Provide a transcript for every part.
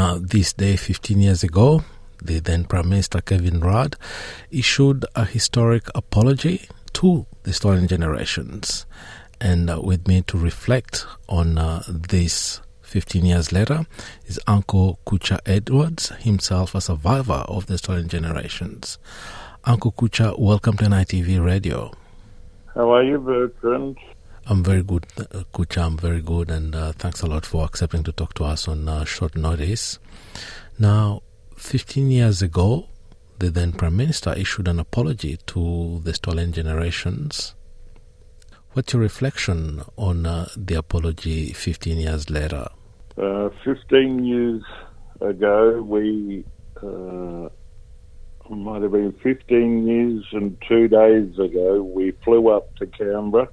Now, this day, 15 years ago, the then Prime Minister Kevin Rudd issued a historic apology to the stolen generations. And uh, with me to reflect on uh, this 15 years later is Uncle Kutcha Edwards, himself a survivor of the stolen generations. Uncle Kutcha, welcome to NITV Radio. How are you, Bertrand? I'm very good, Kutcha. I'm very good, and uh, thanks a lot for accepting to talk to us on uh, short notice. Now, 15 years ago, the then Prime Minister issued an apology to the stolen generations. What's your reflection on uh, the apology 15 years later? Uh, 15 years ago, we uh, might have been 15 years and two days ago, we flew up to Canberra.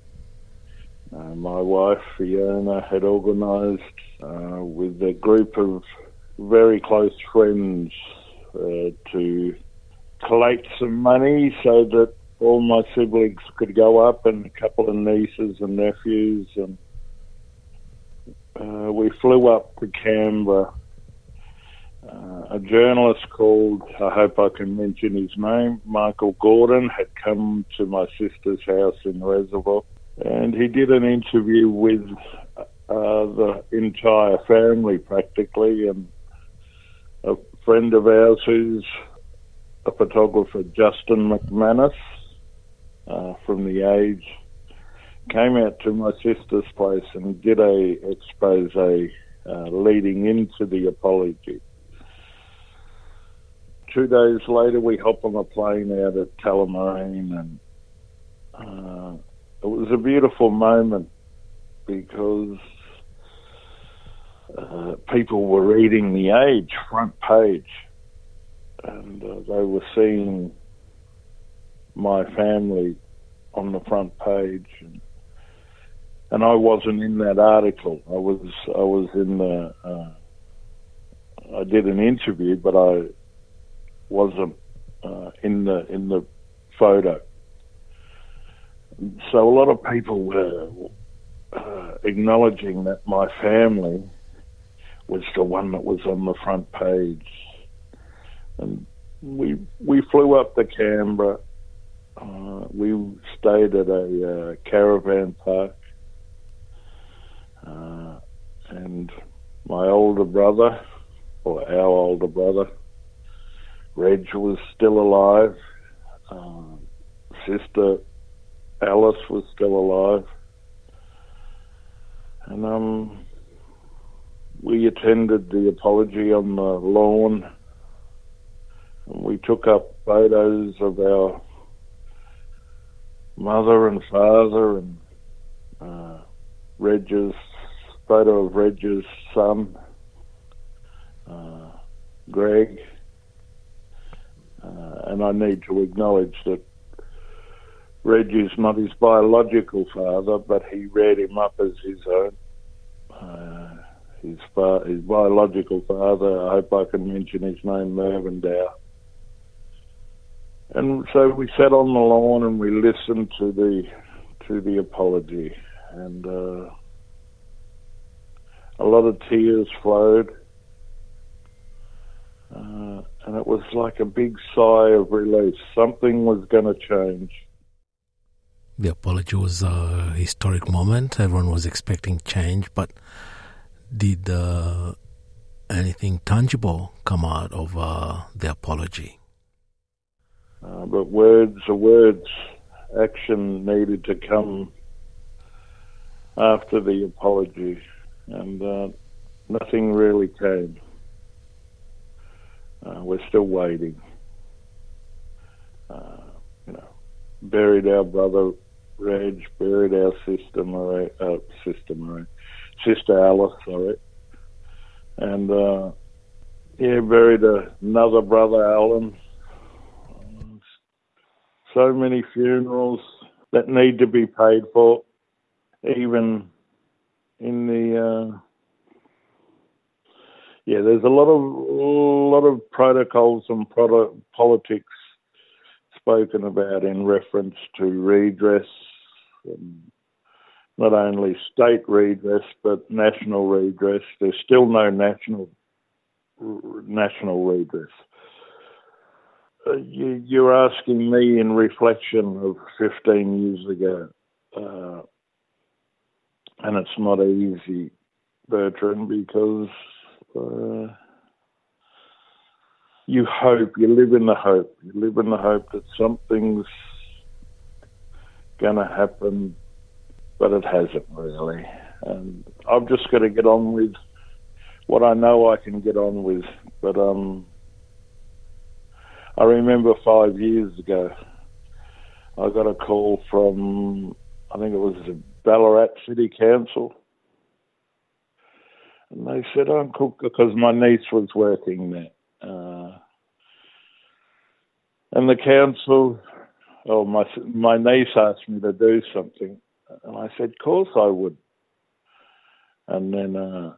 Uh, my wife Fiona had organised uh, with a group of very close friends uh, to collect some money so that all my siblings could go up and a couple of nieces and nephews and uh, we flew up to Canberra. Uh, a journalist called, I hope I can mention his name, Michael Gordon, had come to my sister's house in Reservoir and he did an interview with uh, the entire family practically and a friend of ours who's a photographer, Justin McManus, uh, from The Age, came out to my sister's place and did a expose uh, leading into the apology. Two days later, we hop on a plane out at Tullamarine, and uh, it was a beautiful moment because uh, people were reading The Age front page, and uh, they were seeing my family on the front page, and, and I wasn't in that article. I was I was in the uh, I did an interview, but I wasn't uh, in the in the photo. So a lot of people were uh, acknowledging that my family was the one that was on the front page. And we we flew up to Canberra. Uh, we stayed at a uh, caravan park, uh, and my older brother, or our older brother, Reg was still alive. Uh, sister Alice was still alive, and um, we attended the apology on the lawn. And we took up photos of our mother and father and uh, Reg's photo of Reg's son, uh, Greg. Uh, and I need to acknowledge that Reggie's not his biological father, but he reared him up as his own. Uh, his, fa- his biological father, I hope I can mention his name, Mervyn Dow. And so we sat on the lawn and we listened to the to the apology, and uh, a lot of tears flowed, uh, and it was like a big sigh of relief. Something was going to change. The apology was a historic moment. Everyone was expecting change, but did uh, anything tangible come out of uh, the apology? Uh, but words are words. Action needed to come after the apology, and uh, nothing really came. Uh, we're still waiting. Uh, you know, buried our brother Reg, buried our sister Marie, uh, sister Marie, sister Alice, sorry, and uh, yeah, buried another brother, Alan. So many funerals that need to be paid for, even in the. Uh, yeah, there's a lot of a lot of protocols and product, politics spoken about in reference to redress, not only state redress but national redress. There's still no national national redress. Uh, you, you're asking me in reflection of 15 years ago, uh, and it's not easy, Bertrand, because uh, you hope, you live in the hope, you live in the hope that something's going to happen, but it hasn't really. And I've just got to get on with what I know I can get on with. But um, I remember five years ago, I got a call from, I think it was the Ballarat City Council. And they said, Uncle, because my niece was working there. Uh, and the council, oh, my, my niece asked me to do something. And I said, of course I would. And then uh,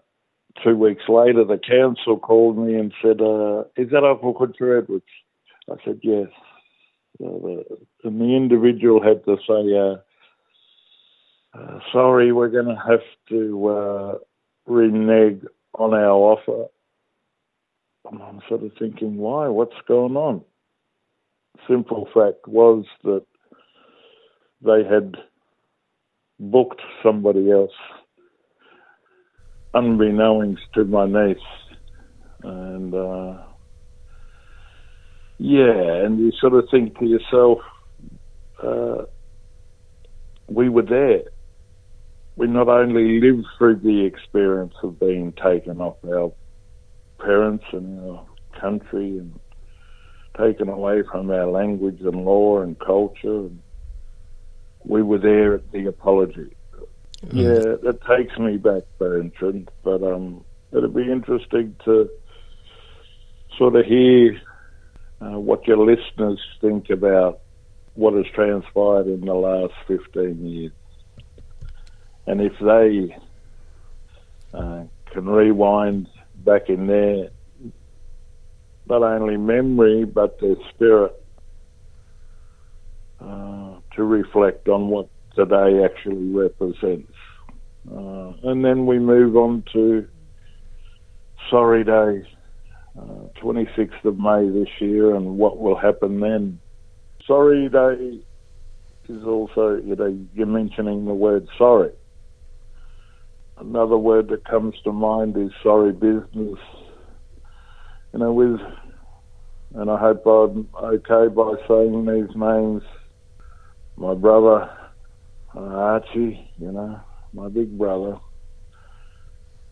two weeks later, the council called me and said, uh, "Is that Uncle Kutcha Edwards?" I said, "Yes." And the individual had to say, uh, uh "Sorry, we're going to have to uh, renege on our offer." And I'm sort of thinking, "Why? What's going on?" Simple fact was that they had booked somebody else unbeknownst to my niece. And uh, yeah, and you sort of think to yourself, uh, we were there. We not only lived through the experience of being taken off our parents and our country and taken away from our language and law and culture. We were there at the apology. Mm. Yeah, that takes me back, Bertrand. But um, it'd be interesting to sort of hear uh, what your listeners think about what has transpired in the last 15 years. And if they uh, can rewind back in their not only memory but their spirit uh, to reflect on what today actually represents. Uh, and then we move on to Sorry Day, uh, 26th of May this year, and what will happen then. Sorry Day is also, you know, you're mentioning the word sorry. Another word that comes to mind is sorry business. You know, with, and I hope I'm okay by saying these names, my brother uh, Archie, you know, my big brother,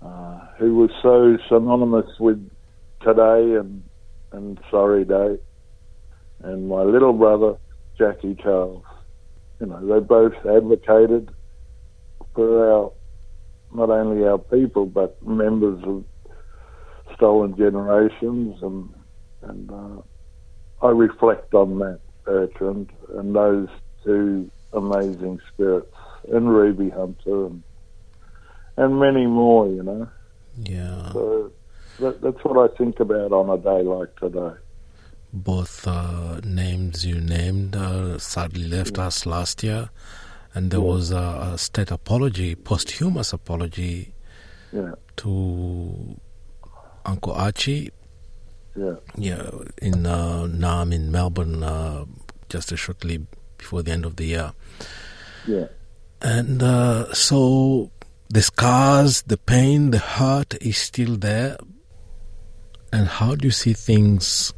uh, who was so synonymous with today and, and sorry day, and my little brother, Jackie Charles. You know, they both advocated for our, not only our people, but members of stolen generations, and, and uh, I reflect on that, Bertrand, and those two amazing spirits, and Ruby Hunter, and, and many more, you know. Yeah. So that, that's what I think about on a day like today. Both uh, names you named uh, sadly left yeah. us last year, and there yeah. was a, a, state apology, posthumous apology yeah. to Uncle Archie. Yeah. Yeah, in uh, Naarm in Melbourne, uh, just shortly before the end of the year. Yeah. And uh, so the scars, the pain, the hurt is still there. And how do you see things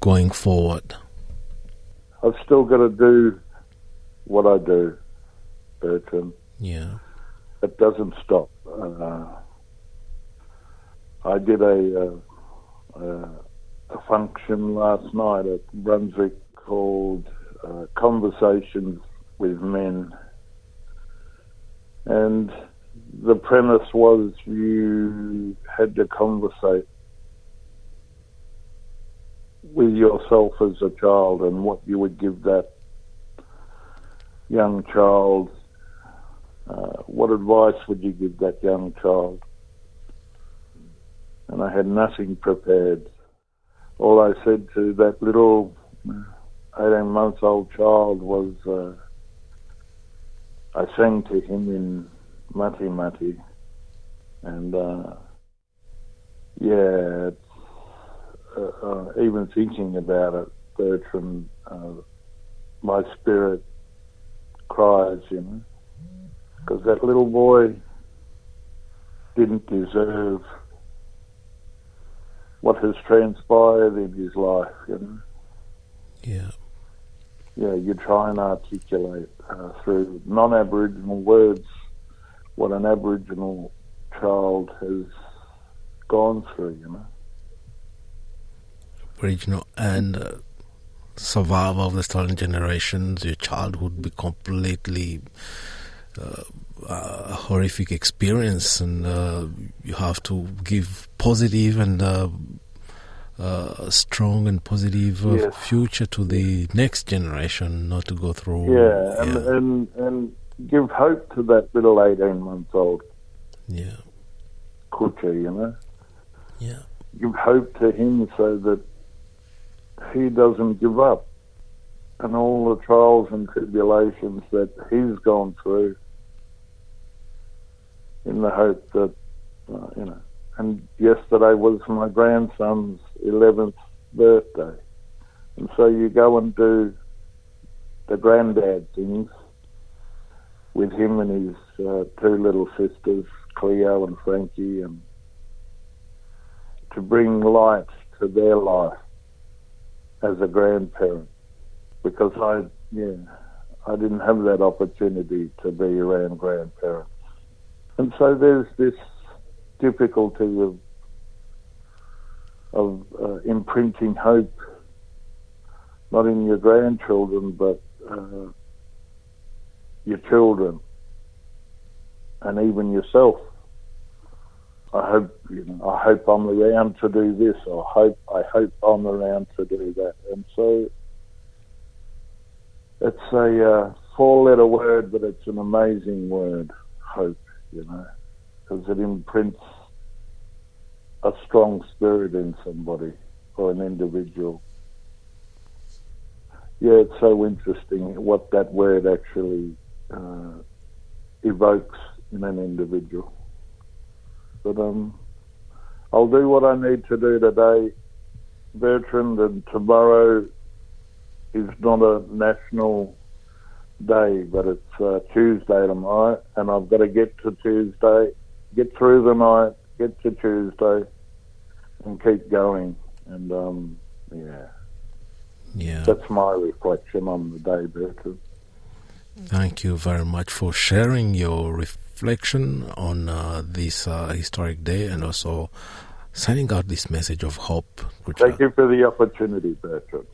going forward? I've still got to do what I do, Bertrand. Yeah. It doesn't stop. Uh, I did a, uh, a function last night at Brunswick called uh, conversations with men. And the premise was you had to conversate with yourself as a child and what you would give that young child. Uh, what advice would you give that young child? And I had nothing prepared. All I said to that little 18 months old child was, uh, I sang to him in Mutti Mutti. And, uh, yeah, uh, uh, even thinking about it, Bertrand, uh, my spirit cries, you know, because that little boy didn't deserve what has transpired in his life, you know. Yeah. Yeah, you try and articulate uh, through non-Aboriginal words what an Aboriginal child has gone through, you know. Aboriginal and uh, survivor of the stolen generations, your child would be completely uh, a horrific experience, and uh, you have to give positive and uh, uh, strong and positive Yes. future to the next generation, not to go through. Yeah, and, yeah, and and give hope to that little eighteen month old yeah, Kutcha, you know. yeah, Give hope to him so that he doesn't give up. And all the trials and tribulations that he's gone through in the hope that, uh, you know. And yesterday was my grandson's 11th birthday. And so you go and do the granddad things with him and his uh, two little sisters, Cleo and Frankie, and to bring light to their life as a grandparent. Because I, yeah, I didn't have that opportunity to be around grandparents. And so there's this difficulty of of uh, imprinting hope, not in your grandchildren, but uh, your children, and even yourself. I hope you know. I hope I'm around to do this. Or hope I hope I'm around to do that. And so it's a uh, four-letter word, but it's an amazing word. Hope, you know, because it imprints a strong spirit in somebody or an individual. Yeah, it's so interesting what that word actually uh, evokes in an individual. But um, I'll do what I need to do today, Bertrand, and tomorrow is not a national day, but it's uh, Tuesday tomorrow, and I've got to get to Tuesday, get through the night, get to Tuesday, and keep going. And um, yeah, yeah. that's my reflection on the day, Bertrand. Thank you very much for sharing your reflection on uh, this uh, historic day and also sending out this message of hope. Thank you for the opportunity, Bertrand.